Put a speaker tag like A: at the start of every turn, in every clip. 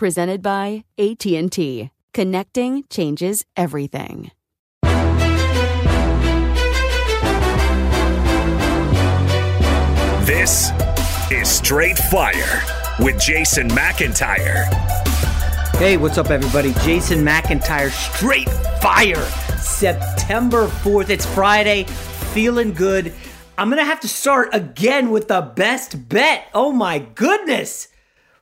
A: presented by AT&T. Connecting changes everything.
B: This is Straight Fire with Jason McIntyre.
C: Hey, what's up, everybody? Jason McIntyre, Straight Fire, September 4th. It's Friday, feeling good. I'm going to have to start again with the best bet. Oh my goodness.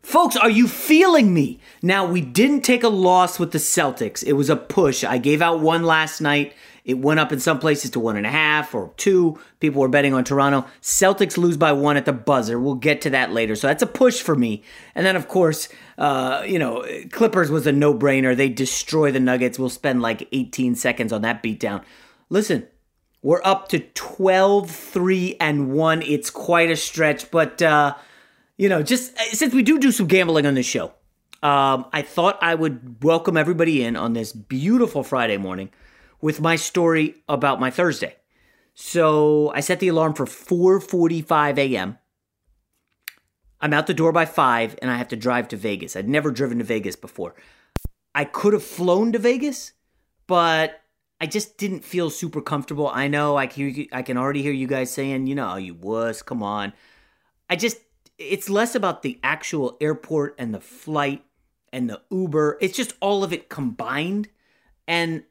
C: Folks, are you feeling me? Now, we didn't take a loss with the Celtics. It was a push. I gave out one last night. It went up in some places to one and a half or two. People were betting on Toronto. Celtics lose by one at the buzzer. We'll get to that later. So that's a push for me. And then, of course, uh, you know, Clippers was a no brainer. They destroy the Nuggets. We'll spend like 18 seconds on that beatdown. Listen, we're up to 12 3 and 1. It's quite a stretch, but. Uh, you know, just uh, since we do do some gambling on this show, um, I thought I would welcome everybody in on this beautiful Friday morning with my story about my Thursday. So I set the alarm for 4:45 a.m. I'm out the door by 5 and I have to drive to Vegas. I'd never driven to Vegas before. I could have flown to Vegas, but I just didn't feel super comfortable. I know I can I can already hear you guys saying, you know, you wuss, come on. I just it's less about the actual airport and the flight and the Uber. It's just all of it combined. And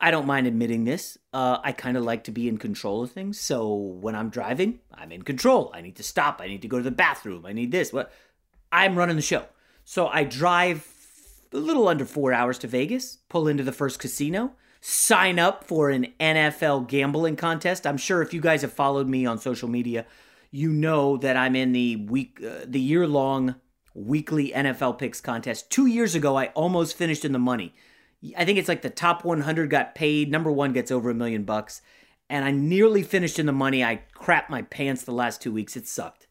C: I don't mind admitting this. Uh, I kind of like to be in control of things. So when I'm driving, I'm in control. I need to stop. I need to go to the bathroom. I need this. What? I'm running the show. So I drive a little under four hours to Vegas, pull into the first casino, sign up for an NFL gambling contest. I'm sure if you guys have followed me on social media, you know that I'm in the week, uh, the year long weekly NFL picks contest. Two years ago, I almost finished in the money. I think it's like the top 100 got paid. Number one gets over a million bucks. And I nearly finished in the money. I crapped my pants the last two weeks. It sucked.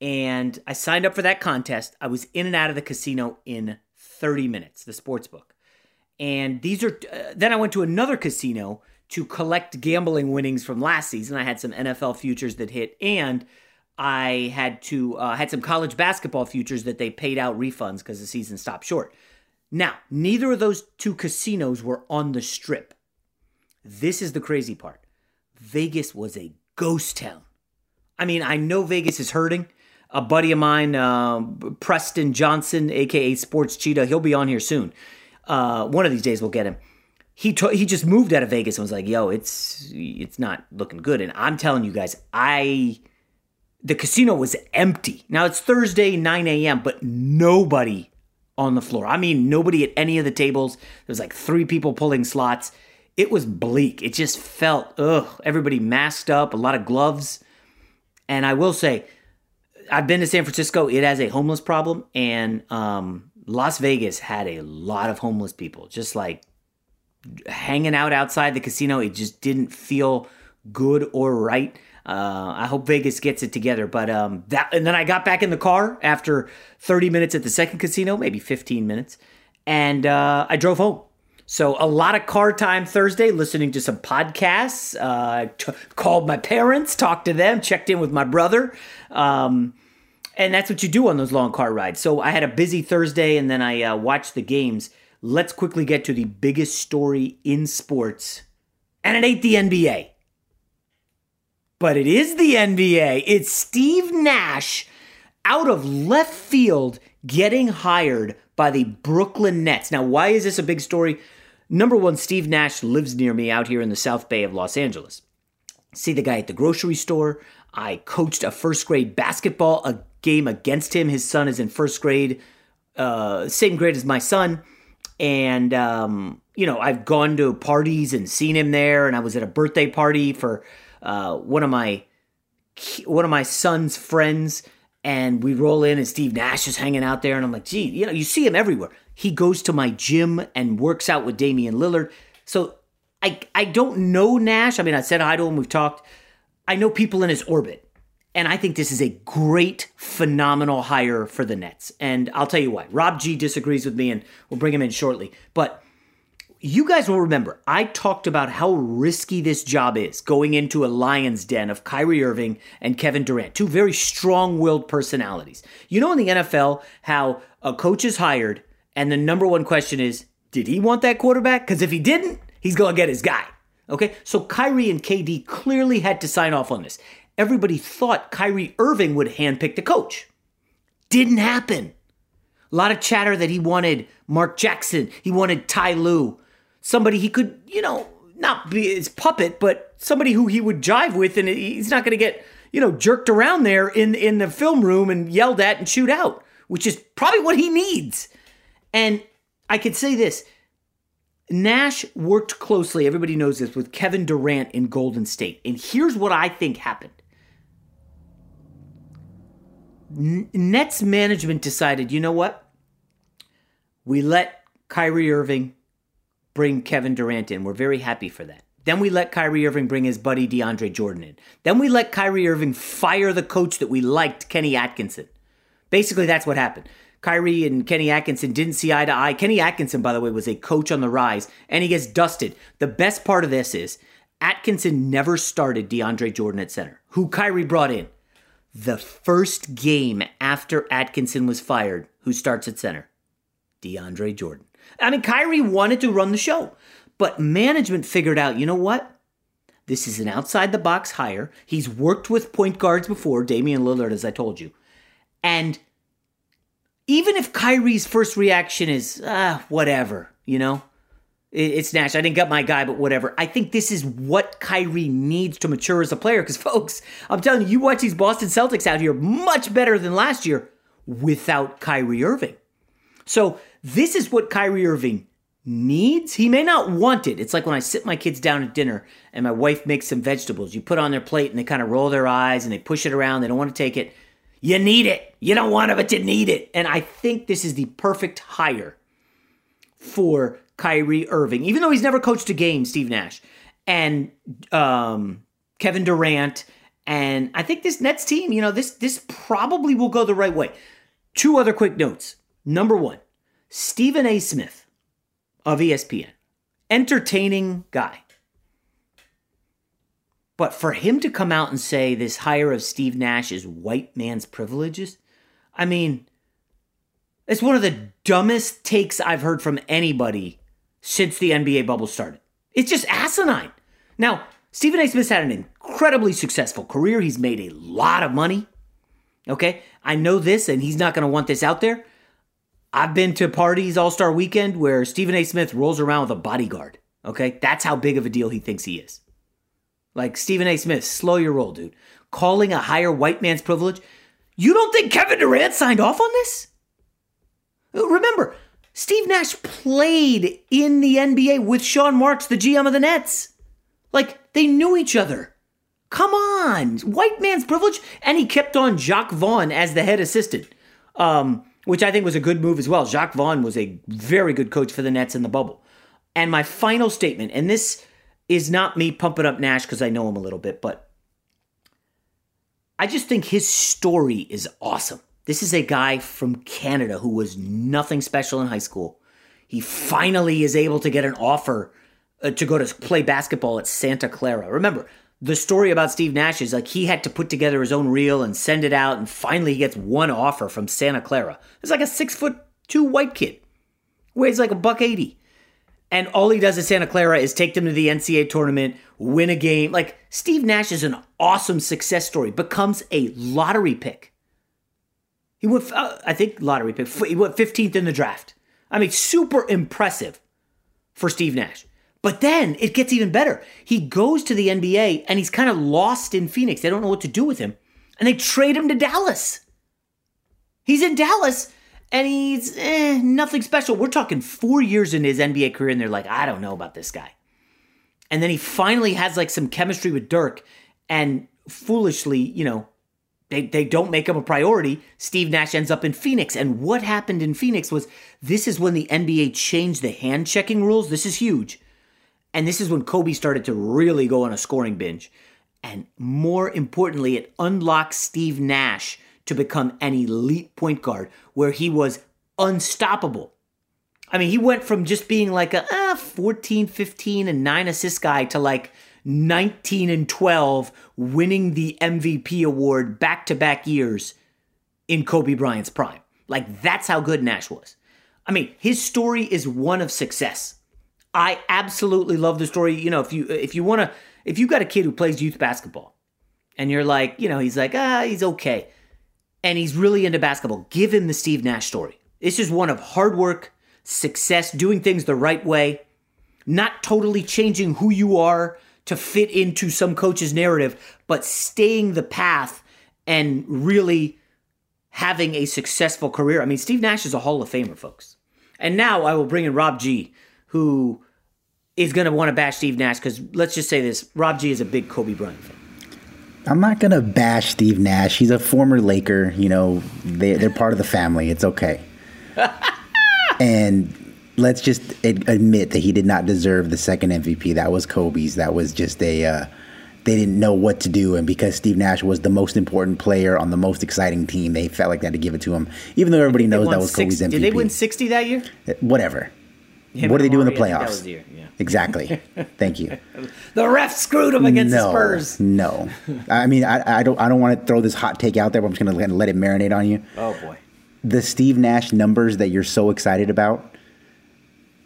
C: And I signed up for that contest. I was in and out of the casino in 30 minutes, the sports book. And these are, uh, then I went to another casino to collect gambling winnings from last season. I had some NFL futures that hit, and I had to uh, had some college basketball futures that they paid out refunds because the season stopped short. Now, neither of those two casinos were on the strip. This is the crazy part. Vegas was a ghost town. I mean, I know Vegas is hurting. a buddy of mine, uh, Preston Johnson, aka Sports Cheetah, he'll be on here soon. Uh, one of these days we'll get him. He t- he just moved out of Vegas and was like, "Yo, it's it's not looking good." And I'm telling you guys, I the casino was empty. Now it's Thursday, 9 a.m., but nobody on the floor. I mean, nobody at any of the tables. There was like three people pulling slots. It was bleak. It just felt, ugh, everybody masked up, a lot of gloves. And I will say, I've been to San Francisco. It has a homeless problem, and um, Las Vegas had a lot of homeless people, just like hanging out outside the casino. It just didn't feel good or right. Uh, I hope Vegas gets it together. But um, that, and then I got back in the car after 30 minutes at the second casino, maybe 15 minutes, and uh, I drove home. So a lot of car time Thursday, listening to some podcasts. Uh, t- called my parents, talked to them, checked in with my brother. Um, and that's what you do on those long car rides. So I had a busy Thursday, and then I uh, watched the games. Let's quickly get to the biggest story in sports, and it ain't the NBA but it is the NBA. It's Steve Nash out of left field getting hired by the Brooklyn Nets. Now, why is this a big story? Number one, Steve Nash lives near me out here in the South Bay of Los Angeles. See the guy at the grocery store. I coached a first grade basketball a game against him. His son is in first grade, uh, same grade as my son. And, um, you know, I've gone to parties and seen him there. And I was at a birthday party for uh, one of my one of my son's friends, and we roll in, and Steve Nash is hanging out there, and I'm like, gee, you know, you see him everywhere. He goes to my gym and works out with Damian Lillard. So I I don't know Nash. I mean, I said hi to him. We've talked. I know people in his orbit. And I think this is a great, phenomenal hire for the Nets. And I'll tell you why. Rob G disagrees with me, and we'll bring him in shortly. But you guys will remember, I talked about how risky this job is going into a lion's den of Kyrie Irving and Kevin Durant, two very strong willed personalities. You know, in the NFL, how a coach is hired, and the number one question is, did he want that quarterback? Because if he didn't, he's going to get his guy. Okay, so Kyrie and KD clearly had to sign off on this. Everybody thought Kyrie Irving would handpick the coach. Didn't happen. A lot of chatter that he wanted Mark Jackson, he wanted Ty Lue somebody he could, you know, not be his puppet, but somebody who he would jive with, and he's not going to get, you know, jerked around there in in the film room and yelled at and chewed out, which is probably what he needs. And I could say this. Nash worked closely, everybody knows this, with Kevin Durant in Golden State. And here's what I think happened. Nets management decided, you know what? We let Kyrie Irving bring Kevin Durant in. We're very happy for that. Then we let Kyrie Irving bring his buddy DeAndre Jordan in. Then we let Kyrie Irving fire the coach that we liked, Kenny Atkinson. Basically, that's what happened. Kyrie and Kenny Atkinson didn't see eye to eye. Kenny Atkinson, by the way, was a coach on the rise, and he gets dusted. The best part of this is Atkinson never started DeAndre Jordan at center, who Kyrie brought in. The first game after Atkinson was fired, who starts at center? DeAndre Jordan. I mean, Kyrie wanted to run the show, but management figured out, you know what? This is an outside the box hire. He's worked with point guards before, Damian Lillard, as I told you. And even if Kyrie's first reaction is, ah, whatever, you know, it's Nash. I didn't get my guy, but whatever. I think this is what Kyrie needs to mature as a player. Because, folks, I'm telling you, you watch these Boston Celtics out here much better than last year without Kyrie Irving. So this is what Kyrie Irving needs. He may not want it. It's like when I sit my kids down at dinner and my wife makes some vegetables. You put on their plate and they kind of roll their eyes and they push it around. They don't want to take it. You need it. You don't want it, but you need it. And I think this is the perfect hire for Kyrie Irving, even though he's never coached a game, Steve Nash, and um, Kevin Durant. And I think this Nets team, you know, this this probably will go the right way. Two other quick notes. Number one, Stephen A. Smith of ESPN, entertaining guy. But for him to come out and say this hire of Steve Nash is white man's privileges, I mean, it's one of the dumbest takes I've heard from anybody since the NBA bubble started. It's just asinine. Now, Stephen A. Smith's had an incredibly successful career. He's made a lot of money. Okay? I know this, and he's not going to want this out there. I've been to parties All Star weekend where Stephen A. Smith rolls around with a bodyguard. Okay? That's how big of a deal he thinks he is. Like Stephen A. Smith, slow your roll, dude. Calling a higher white man's privilege. You don't think Kevin Durant signed off on this? Remember, Steve Nash played in the NBA with Sean Marks, the GM of the Nets. Like, they knew each other. Come on, white man's privilege. And he kept on Jacque Vaughn as the head assistant, um, which I think was a good move as well. Jacque Vaughn was a very good coach for the Nets in the bubble. And my final statement, and this is not me pumping up Nash because I know him a little bit, but I just think his story is awesome. This is a guy from Canada who was nothing special in high school. He finally is able to get an offer uh, to go to play basketball at Santa Clara. Remember, the story about Steve Nash is like he had to put together his own reel and send it out, and finally he gets one offer from Santa Clara. It's like a six foot two white kid, weighs like a buck eighty, and all he does at Santa Clara is take them to the NCAA tournament, win a game. Like Steve Nash is an awesome success story, becomes a lottery pick. He went, uh, I think, lottery pick. He went 15th in the draft. I mean, super impressive for Steve Nash. But then it gets even better. He goes to the NBA and he's kind of lost in Phoenix. They don't know what to do with him. And they trade him to Dallas. He's in Dallas and he's eh, nothing special. We're talking four years in his NBA career, and they're like, I don't know about this guy. And then he finally has like some chemistry with Dirk, and foolishly, you know, they, they don't make him a priority. Steve Nash ends up in Phoenix. And what happened in Phoenix was this is when the NBA changed the hand checking rules. This is huge. And this is when Kobe started to really go on a scoring binge. And more importantly, it unlocked Steve Nash to become an elite point guard where he was unstoppable. I mean, he went from just being like a ah, 14, 15, and 9 assist guy to like 19 and 12, winning the MVP award back to back years in Kobe Bryant's prime. Like, that's how good Nash was. I mean, his story is one of success. I absolutely love the story. You know, if you if you want to if you got a kid who plays youth basketball and you're like, you know, he's like, ah, he's okay. And he's really into basketball, give him the Steve Nash story. This is one of hard work, success, doing things the right way, not totally changing who you are to fit into some coach's narrative, but staying the path and really having a successful career. I mean, Steve Nash is a Hall of Famer, folks. And now I will bring in Rob G, who is going to want to bash Steve Nash because let's just say this Rob G is a big Kobe Bryant fan.
D: I'm not going to bash Steve Nash. He's a former Laker. You know, they, they're part of the family. It's okay. and let's just admit that he did not deserve the second MVP. That was Kobe's. That was just a. Uh, they didn't know what to do, and because Steve Nash was the most important player on the most exciting team, they felt like they had to give it to him, even though everybody knows that was Kobe's MVP.
C: Did they win sixty that year?
D: Uh, whatever.
C: Him
D: what did they do in the
C: Amari, I think
D: playoffs?
C: That was the year. Yeah.
D: Exactly. Thank you.
C: The ref screwed him against
D: no,
C: the Spurs.
D: No, I mean I, I don't I don't want to throw this hot take out there, but I'm just going to let it marinate on you.
C: Oh boy.
D: The Steve Nash numbers that you're so excited about.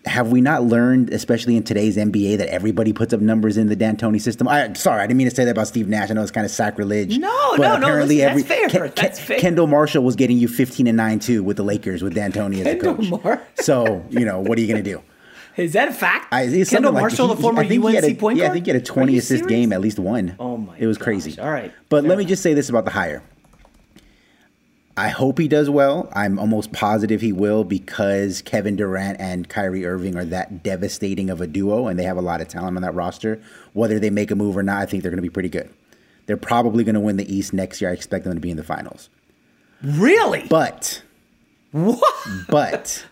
D: Have we not learned, especially in today's NBA, that everybody puts up numbers in the D'Antoni system? I sorry, I didn't mean to say that about Steve Nash. I know it's kind of sacrilege.
C: No, no, no, listen, that's fair. That's fair.
D: Kendall Marshall was getting you 15 and 9 too with the Lakers with D'Antoni as a coach.
C: Mar-
D: so you know what are you going to do?
C: Is that a fact?
D: I,
C: Kendall
D: like-
C: Marshall,
D: he-
C: the former
D: I think he
C: UNC
D: a,
C: point
D: Yeah, I think he had a 20 assist
C: serious?
D: game, at least one.
C: Oh my
D: It was
C: gosh.
D: crazy.
C: All right.
D: But
C: Fair
D: let me just say this about the hire. I hope he does well. I'm almost positive he will because Kevin Durant and Kyrie Irving are that devastating of a duo and they have a lot of talent on that roster. Whether they make a move or not, I think they're going to be pretty good. They're probably going to win the East next year. I expect them to be in the finals.
C: Really?
D: But
C: what?
D: but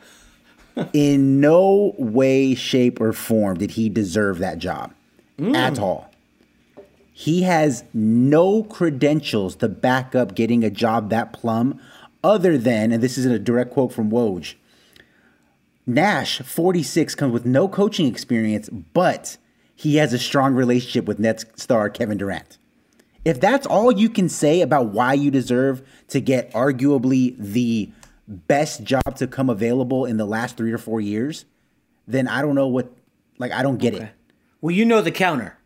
D: in no way, shape, or form did he deserve that job mm. at all. He has no credentials to back up getting a job that plum, other than, and this is a direct quote from Woj Nash, 46, comes with no coaching experience, but he has a strong relationship with Nets star Kevin Durant. If that's all you can say about why you deserve to get arguably the best job to come available in the last three or four years, then I don't know what, like, I don't get it.
C: Well, you know the counter.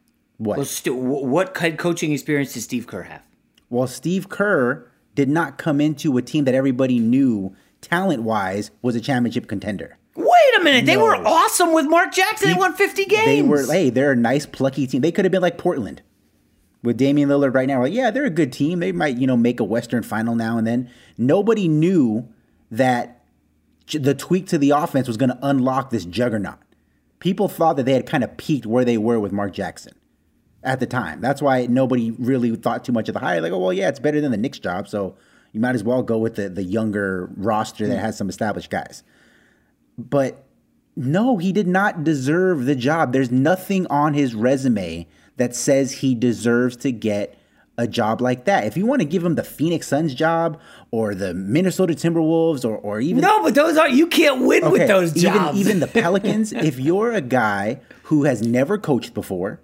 D: What?
C: Well, st- what head coaching experience does Steve Kerr have?
D: Well, Steve Kerr did not come into a team that everybody knew talent wise was a championship contender.
C: Wait a minute. They
D: No.
C: were awesome with Mark Jackson. They won 50 games.
D: They were, hey, they're a nice, plucky team. They could have been like Portland with Damian Lillard right now. Like, yeah, they're a good team. They might, you know, make a Western final now and then. Nobody knew that the tweak to the offense was going to unlock this juggernaut. People thought that they had kind of peaked where they were with Mark Jackson at the time. That's why nobody really thought too much of the hire. Like, oh, well, yeah, it's better than the Knicks job, so you might as well go with the, the younger roster that hmm. has some established guys. But no, he did not deserve the job. There's nothing on his resume that says he deserves to get a job like that. If you want to give him the Phoenix Suns job or the Minnesota Timberwolves or, or even
C: No, but those are you can't win with those jobs.
D: even. Even the Pelicans, if you're a guy who has never coached before,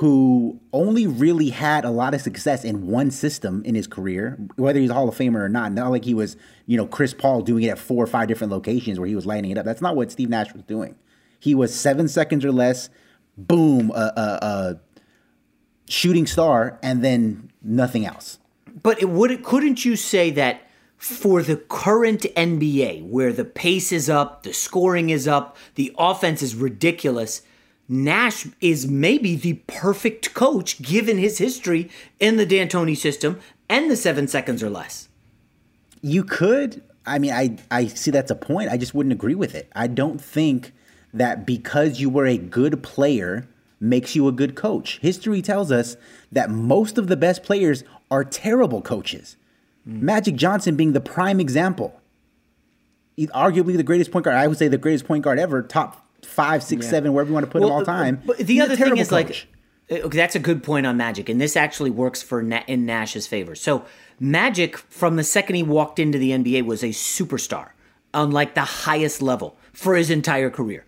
D: who only really had a lot of success in one system in his career, whether he's a Hall of Famer or not, not like he was, you know, Chris Paul doing it at four or five different locations where he was lighting it up. That's not what Steve Nash was doing. He was seven seconds or less, boom, a, shooting star, and then nothing else.
C: But it would couldn't you say that for the current NBA, where the pace is up, the scoring is up, the offense is ridiculous, Nash is maybe the perfect coach given his history in the D'Antoni system and the seven seconds or less.
D: You could. I mean, I, I see that's a point. I just wouldn't agree with it. I don't think that because you were a good player makes you a good coach. History tells us that most of the best players are terrible coaches. Mm. Magic Johnson being the prime example. He's arguably the greatest point guard. I would say the greatest point guard ever, top five, six, seven, wherever you want to put him all time.
C: But the
D: He's
C: other thing is
D: coach.
C: like, uh, that's a good point on Magic, and this actually works for Na- in Nash's favor. So Magic, from the second he walked into the NBA, was a superstar on like the highest level for his entire career.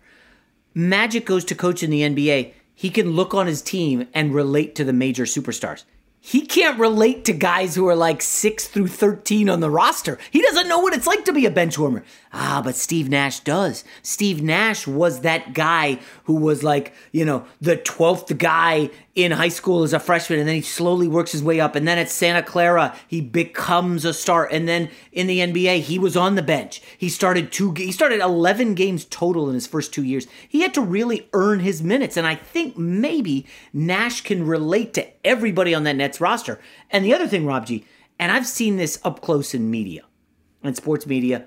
C: Magic goes to coach in the NBA. He can look on his team and relate to the major superstars. He can't relate to guys who are like 6 through 13 on the roster. He doesn't know what it's like to be a bench warmer. Ah, but Steve Nash does. Steve Nash was that guy who was like, you know, the 12th guy in high school as a freshman, and then he slowly works his way up. And then at Santa Clara, he becomes a star. And then in the NBA, he was on the bench. He started two. He started 11 games total in his first two years. He had to really earn his minutes, and I think maybe Nash can relate to everybody on that Nets roster. And the other thing, Rob G, and I've seen this up close in media, in sports media.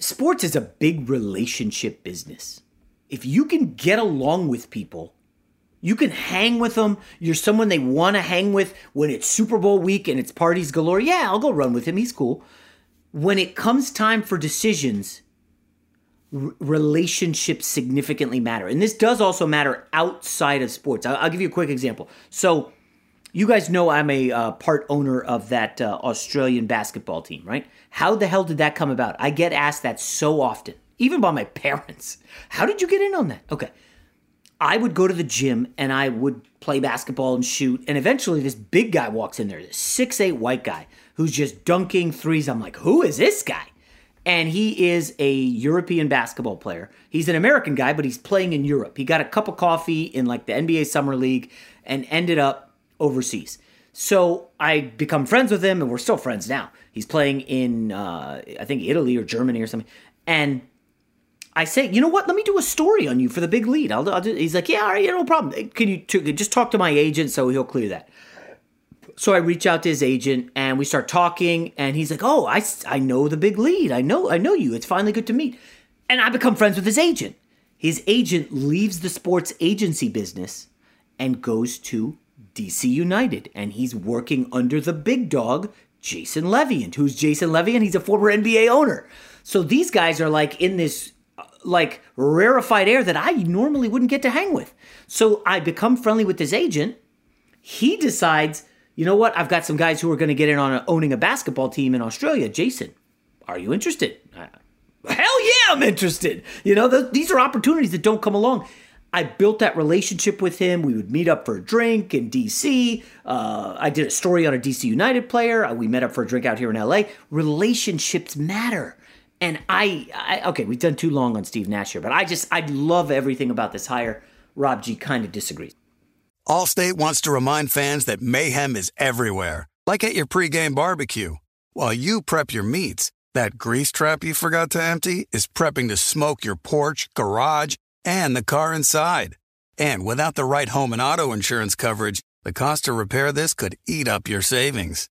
C: Sports is a big relationship business. If you can get along with people you can hang with them. You're someone they want to hang with when it's Super Bowl week and it's parties galore. Yeah, I'll go run with him. He's cool. When it comes time for decisions, r- relationships significantly matter. And this does also matter outside of sports. I'll, I'll give you a quick example. So, you guys know I'm a uh, part owner of that uh, Australian basketball team, right? How the hell did that come about? I get asked that so often, even by my parents. How did you get in on that? Okay. I would go to the gym and I would play basketball and shoot. And eventually, this big guy walks in there, this six eight white guy who's just dunking threes. I'm like, who is this guy? And he is a European basketball player. He's an American guy, but he's playing in Europe. He got a cup of coffee in like the NBA Summer League and ended up overseas. So I become friends with him, and we're still friends now. He's playing in, uh, I think, Italy or Germany or something. And I say, you know what? Let me do a story on you for the big lead. I'll, I'll he's like, yeah, all right, yeah, no problem. Can you t- just talk to my agent so he'll clear that? So I reach out to his agent and we start talking, and he's like, oh, I, I know the big lead. I know I know you. It's finally good to meet. And I become friends with his agent. His agent leaves the sports agency business and goes to DC United, and he's working under the big dog, Jason Levien. Who's Jason Levien? He's a former NBA owner. So these guys are like in this like rarefied air that I normally wouldn't get to hang with. So I become friendly with this agent. He decides, you know what? I've got some guys who are going to get in on a, owning a basketball team in Australia. Jason, are you interested? Uh, Hell yeah, I'm interested. You know, th- these are opportunities that don't come along. I built that relationship with him. We would meet up for a drink in DC. Uh, I did a story on a DC United player. Uh, We met up for a drink out here in LA. Relationships matter. And I, I, okay, we've done too long on Steve Nash here, but I just, I love everything about this hire. Rob G kind of disagrees.
E: Allstate wants to remind fans that mayhem is everywhere, Like at your pregame barbecue. While you prep your meats, that grease trap you forgot to empty is prepping to smoke your porch, garage, and the car inside. And without the right home and auto insurance coverage, the cost to repair this could eat up your savings.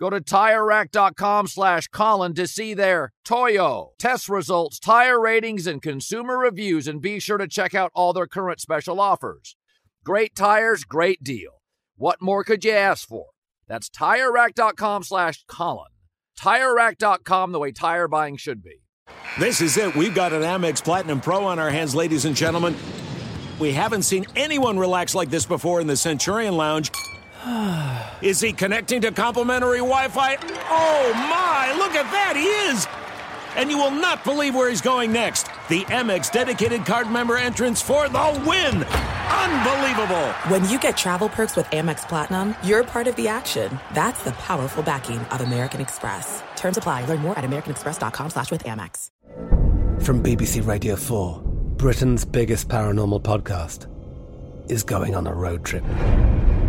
F: Go to TireRack.com slash Colin to see their Toyo test results, tire ratings, and consumer reviews, and be sure to check out all their current special offers. Great tires, great deal. What more could you ask for? That's TireRack.com slash Colin. TireRack.com, the way tire buying should be.
G: This is it. We've got an Amex Platinum Pro on our hands, ladies and gentlemen. We haven't seen anyone relax like this before in the Centurion Lounge. Is he connecting to complimentary Wi Fi? Oh my, look at that, he is! And you will not believe where he's going next. The Amex dedicated card member entrance for the win! Unbelievable!
H: When you get travel perks with Amex Platinum, you're part of the action. That's the powerful backing of American Express. Terms apply. Learn more at americanexpress.com slash with Amex.
I: From BBC Radio 4, Britain's biggest paranormal podcast is going on a road trip.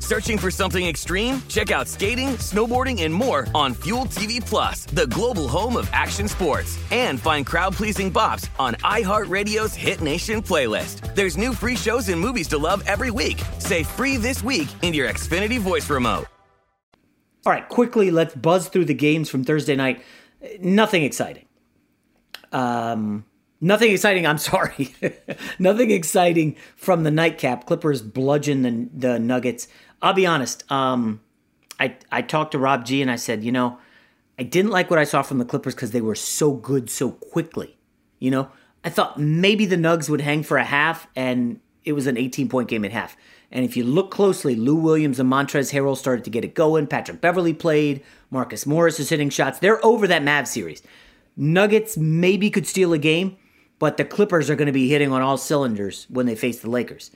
J: Searching for something extreme? Check out skating, snowboarding, and more on Fuel TV Plus, the global home of action sports. And find crowd-pleasing bops on iHeartRadio's Hit Nation playlist. There's new free shows and movies to love every week. Say free this week in your Xfinity voice remote.
C: All right, quickly, let's buzz through the games from Thursday night. Nothing exciting. Um, nothing exciting. I'm sorry. nothing exciting from the nightcap. Clippers bludgeon the, the Nuggets. I'll be honest. Um, I I talked to Rob G and I said, you know, I didn't like what I saw from the Clippers because they were so good so quickly. You know, I thought maybe the Nugs would hang for a half, and it was an 18 point game at half. And if you look closely, Lou Williams and Montrezl Harrell started to get it going. Patrick Beverley played. Marcus Morris is hitting shots. They're over that Mav series. Nuggets maybe could steal a game, but the Clippers are going to be hitting on all cylinders when they face the Lakers.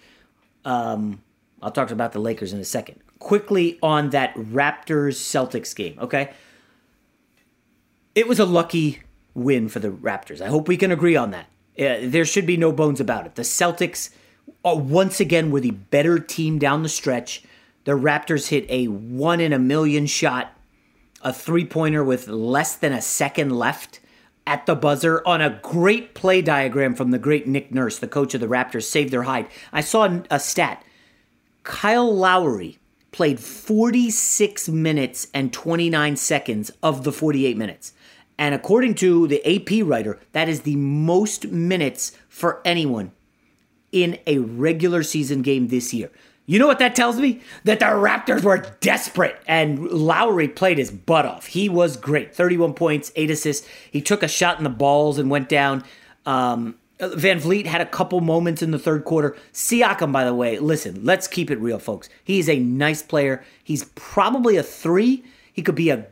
C: Um, I'll talk about the Lakers in a second. Quickly on that Raptors Celtics game, okay? It was a lucky win for the Raptors. I hope we can agree on that. Uh, there should be no bones about it. The Celtics once again were the better team down the stretch. The Raptors hit a one in a million shot, a three pointer with less than a second left at the buzzer on a great play diagram from the great Nick Nurse, the coach of the Raptors, saved their hide. I saw a stat. Kyle Lowry played 46 minutes and 29 seconds of the 48 minutes. And according to the AP writer, that is the most minutes for anyone in a regular season game this year. You know what that tells me? That the Raptors were desperate and Lowry played his butt off. He was great. 31 points, 8 assists. He took a shot in the balls and went down. Um, VanVleet had a couple moments in the third quarter. Siakam, by the way, listen, let's keep it real, folks. He's a nice player. He's probably a three. He could be a,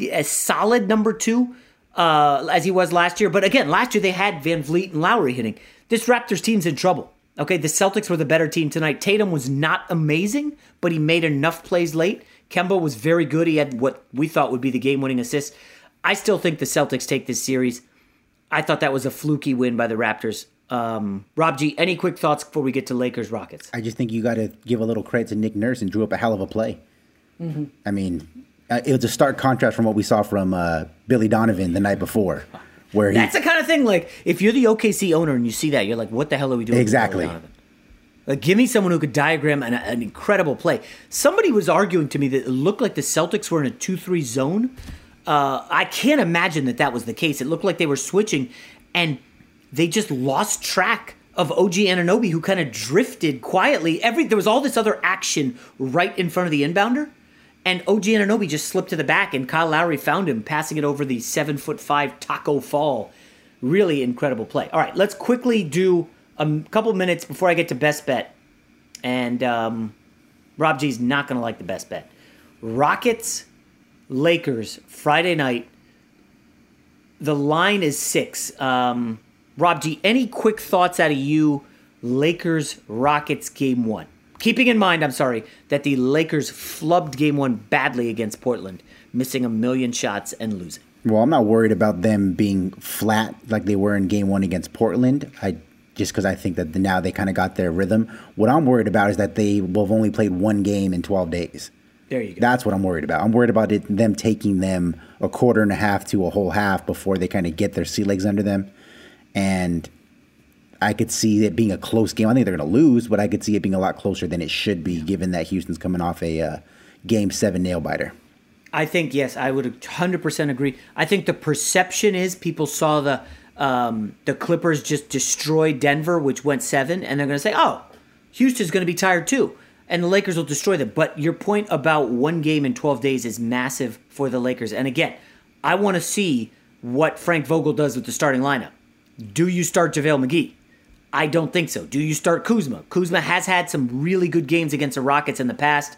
C: a solid number two uh, as he was last year. But again, last year they had VanVleet and Lowry hitting. This Raptors team's in trouble. Okay, the Celtics were the better team tonight. Tatum was not amazing, but he made enough plays late. Kemba was very good. He had what we thought would be the game winning assist. I still think the Celtics take this series. I thought that was a fluky win by the Raptors. Um, Rob G, any quick thoughts before we get to Lakers Rockets?
D: I just think you got to give a little credit to Nick Nurse and drew up a hell of a play.
C: Mm-hmm.
D: I mean, uh, it was a stark contrast from what we saw from uh, Billy Donovan the night before, where he
C: That's the kind of thing. Like, if you're the OKC owner and you see that, you're like, "What the hell are we doing?"
D: Exactly.
C: Like, give me someone who could diagram an, an incredible play. Somebody was arguing to me that it looked like the Celtics were in a two-three zone. Uh, I can't imagine that that was the case. It looked like they were switching, and they just lost track of OG Anunoby, who kind of drifted quietly. Every there was all this other action right in front of the inbounder, and OG Anunoby just slipped to the back, and Kyle Lowry found him passing it over the seven foot five Tacko Fall. Really incredible play. All right, let's quickly do a couple minutes before I get to best bet, and um, Rob G's not going to like the best bet. Rockets, Lakers, Friday night. The line is six. Um, Rob G, any quick thoughts out of you? Lakers Rockets game one. Keeping in mind, I'm sorry, that the Lakers flubbed game one badly against Portland, missing a million shots and losing.
D: Well, I'm not worried about them being flat like they were in game one against Portland. I just because I think that now they kind of got their rhythm. What I'm worried about is that they will have only played one game in 12 days.
C: There you go.
D: That's what I'm worried about. I'm worried about it, them taking them a quarter and a half to a whole half before they kind of get their sea legs under them. And I could see it being a close game. I think they're going to lose, but I could see it being a lot closer than it should be, given that Houston's coming off a uh, game seven nail biter.
C: I think yes, I would 100% agree. I think the perception is people saw the um, the Clippers just destroy Denver, which went seven, and they're going to say, "Oh, Houston's going to be tired too," and the Lakers will destroy them. But your point about one game in 12 days is massive for the Lakers. And again, I want to see what Frank Vogel does with the starting lineup. Do you start JaVale McGee? I don't think so. Do you start Kuzma? Kuzma has had some really good games against the Rockets in the past.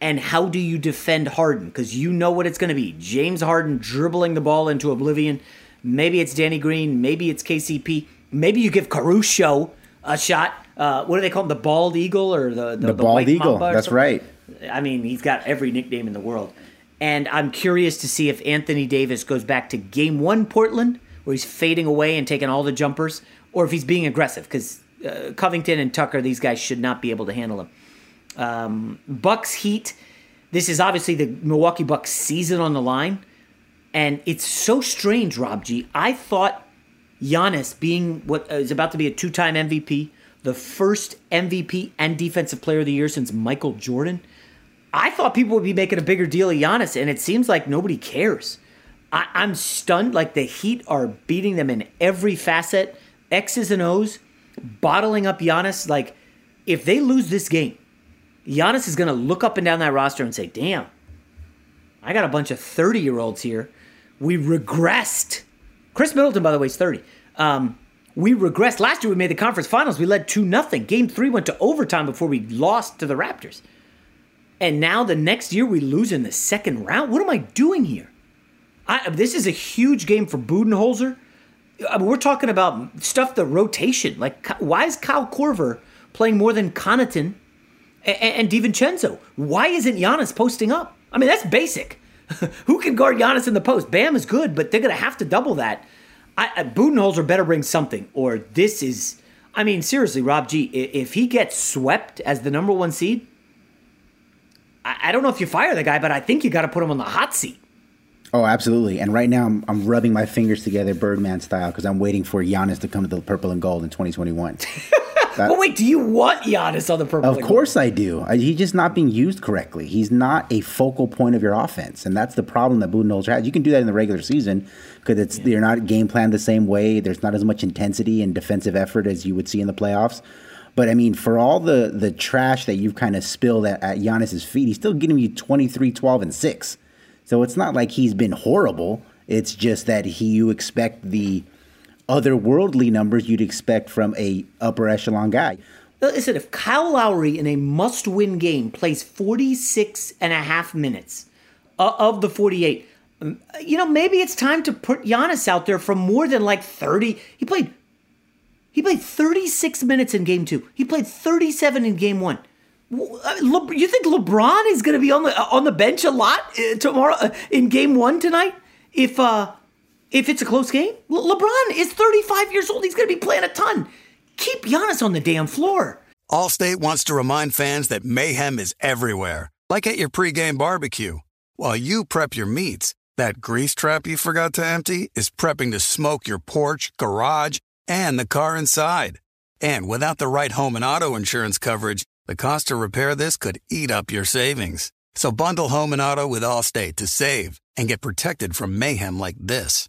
C: And how do you defend Harden? Because you know what it's going to be. James Harden dribbling the ball into oblivion. Maybe it's Danny Green. Maybe it's KCP. Maybe you give Caruso a shot. Uh, what do they call him? The bald eagle or the the,
D: The bald eagle. That's
C: something?
D: right.
C: I mean, he's got every nickname in the world. And I'm curious to see if Anthony Davis goes back to game one Portland, where he's fading away and taking all the jumpers, or if he's being aggressive, because uh, Covington and Tucker, these guys should not be able to handle him. Um, Bucks Heat. This is obviously the Milwaukee Bucks season on the line, and it's so strange, Rob G. I thought Giannis being what is about to be a two-time MVP, the first MVP and Defensive Player of the Year since Michael Jordan. I thought people would be making a bigger deal of Giannis, and it seems like nobody cares. I, I'm stunned. Like the Heat are beating them in every facet, X's and O's, bottling up Giannis. Like if they lose this game, Giannis is going to look up and down that roster and say, "Damn, I got a bunch of 30 year olds here. We regressed." Khris Middleton, by the way, is 30. Um, we regressed. Last year, we made the conference finals. We led 2 nothing. Game three went to overtime before we lost to the Raptors. And now the next year, we lose in the second round. What am I doing here? I, this is a huge game for Budenholzer. I mean, we're talking about stuff, the rotation. Like, why is Kyle Korver playing more than Connaughton and, and DiVincenzo? Why isn't Giannis posting up? I mean, that's basic. Who can guard Giannis in the post? Bam is good, but they're going to have to double that. I, I, Budenholzer better bring something, or this is. I mean, seriously, Rob G, If he gets swept as the number one seed, I, I don't know if you fire the guy, but I think you got to put him on the hot seat.
D: Oh, absolutely. And right now, I'm, I'm rubbing my fingers together Birdman style because I'm waiting for Giannis to come to the purple and gold in 2021. That-
C: But wait, do you want Giannis on the purple?
D: Of course I do. He's just not being used correctly. He's not a focal point of your offense, and that's the problem that Budenholzer has. You can do that in the regular season because it's you're not game planned the same way. There's not as much intensity and defensive effort as you would see in the playoffs. But I mean, for all the the trash that you've kind of spilled at, at Giannis's feet, he's still getting you 23, 12, and six. So it's not like he's been horrible. It's just that he you expect the otherworldly numbers you'd expect from a upper echelon guy.
C: Listen, if Kyle Lowry in a must win game plays 46 and a half minutes uh, of the 48, um, you know, maybe it's time to put Giannis out there for more than like 30. He played. He played 36 minutes in game two. He played 37 in game one. Uh, Le- you think LeBron is going to be on the on the bench a lot uh, tomorrow uh, in game one tonight? If uh, if it's a close game, Le- LeBron is 35 years old. He's going to be playing a ton. Keep Giannis on the damn floor.
E: Allstate wants to remind fans that mayhem is everywhere, like at your pregame barbecue. While you prep your meats, that grease trap you forgot to empty is prepping to smoke your porch, garage, and the car inside. And without the right home and auto insurance coverage, the cost to repair this could eat up your savings. So bundle home and auto with Allstate to save and get protected from mayhem like this.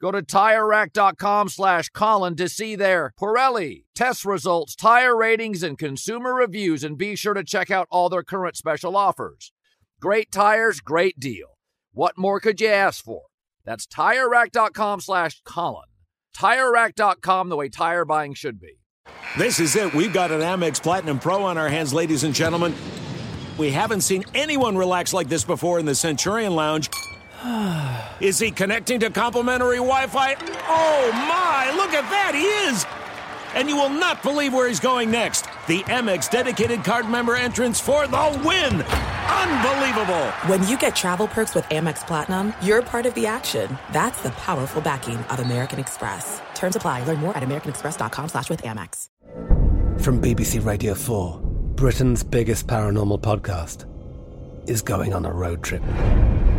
F: Go to TireRack.com slash Colin to see their Pirelli test results, tire ratings, and consumer reviews, and be sure to check out all their current special offers. Great tires, great deal. What more could you ask for? That's TireRack.com slash Colin. TireRack.com, the way tire buying should be.
G: This is it. We've got an Amex Platinum Pro on our hands, ladies and gentlemen. We haven't seen anyone relax like this before in the Centurion Lounge. Is he connecting to complimentary Wi Fi? Oh my, look at that, he is! And you will not believe where he's going next. The Amex dedicated card member entrance for the win! Unbelievable!
H: When you get travel perks with Amex Platinum, you're part of the action. That's the powerful backing of American Express. Terms apply. Learn more at americanexpress.com slash with Amex.
I: From BBC Radio 4, Britain's biggest paranormal podcast is going on a road trip.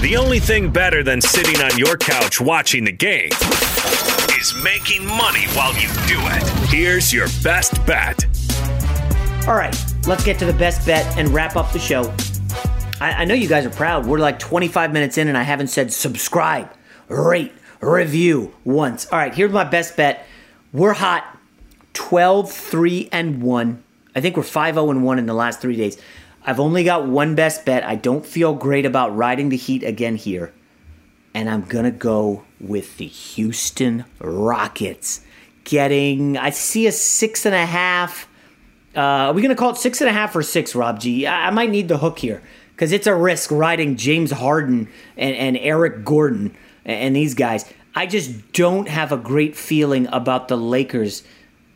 B: The only thing better than sitting on your couch watching the game is making money while you do it. Here's your best bet.
C: All right, let's get to the best bet and wrap up the show. I, I know you guys are proud. We're like 25 minutes in and I haven't said subscribe, rate, review once. All right, here's my best bet. We're hot 12, 3, and 1. I think we're 5 0 and 1 in the last three days. I've only got one best bet. I don't feel great about riding the Heat again here. And I'm going to go with the Houston Rockets. Getting, I see a six and a half. Uh, are we going to call it six and a half or six, Rob G? I, I might need the hook here because it's a risk riding James Harden and, and Eric Gordon and, and these guys. I just don't have a great feeling about the Lakers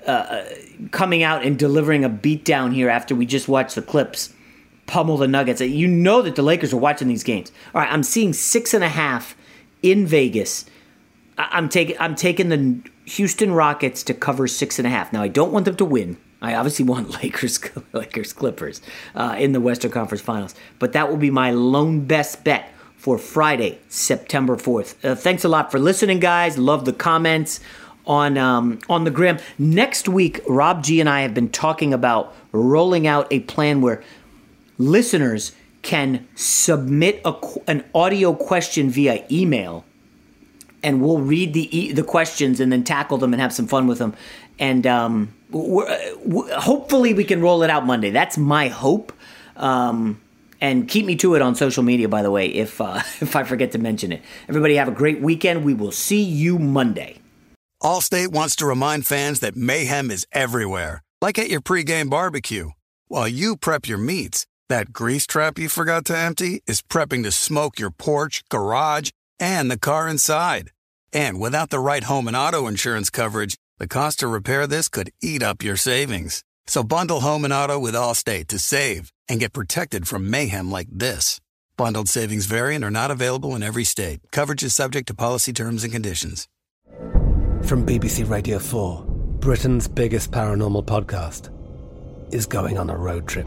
C: uh, coming out and delivering a beatdown here after we just watched the Clips pummel the Nuggets. You know that the Lakers are watching these games. All right, I'm seeing six and a half in Vegas. I'm taking I'm taking the Houston Rockets to cover six and a half. Now I don't want them to win. I obviously want Lakers Lakers Clippers uh, in the Western Conference Finals, but that will be my lone best bet for Friday, September 4th. Uh, thanks a lot for listening, guys. Love the comments on um, on the gram. Next week, Rob G and I have been talking about rolling out a plan where listeners can submit a, an audio question via email and we'll read the the questions and then tackle them and have some fun with them. And um, w- hopefully we can roll it out Monday. That's my hope. Um, and keep me to it on social media, by the way, if uh, if I forget to mention it. Everybody have a great weekend. We will see you Monday.
E: Allstate wants to remind fans that mayhem is everywhere, like at your pregame barbecue. While you prep your meats, that grease trap you forgot to empty is prepping to smoke your porch, garage, and the car inside. And without the right home and auto insurance coverage, the cost to repair this could eat up your savings. So bundle home and auto with Allstate to save and get protected from mayhem like this. Bundled savings vary and are not available in every state. Coverage is subject to policy terms and conditions.
I: From BBC Radio 4, Britain's biggest paranormal podcast is going on a road trip.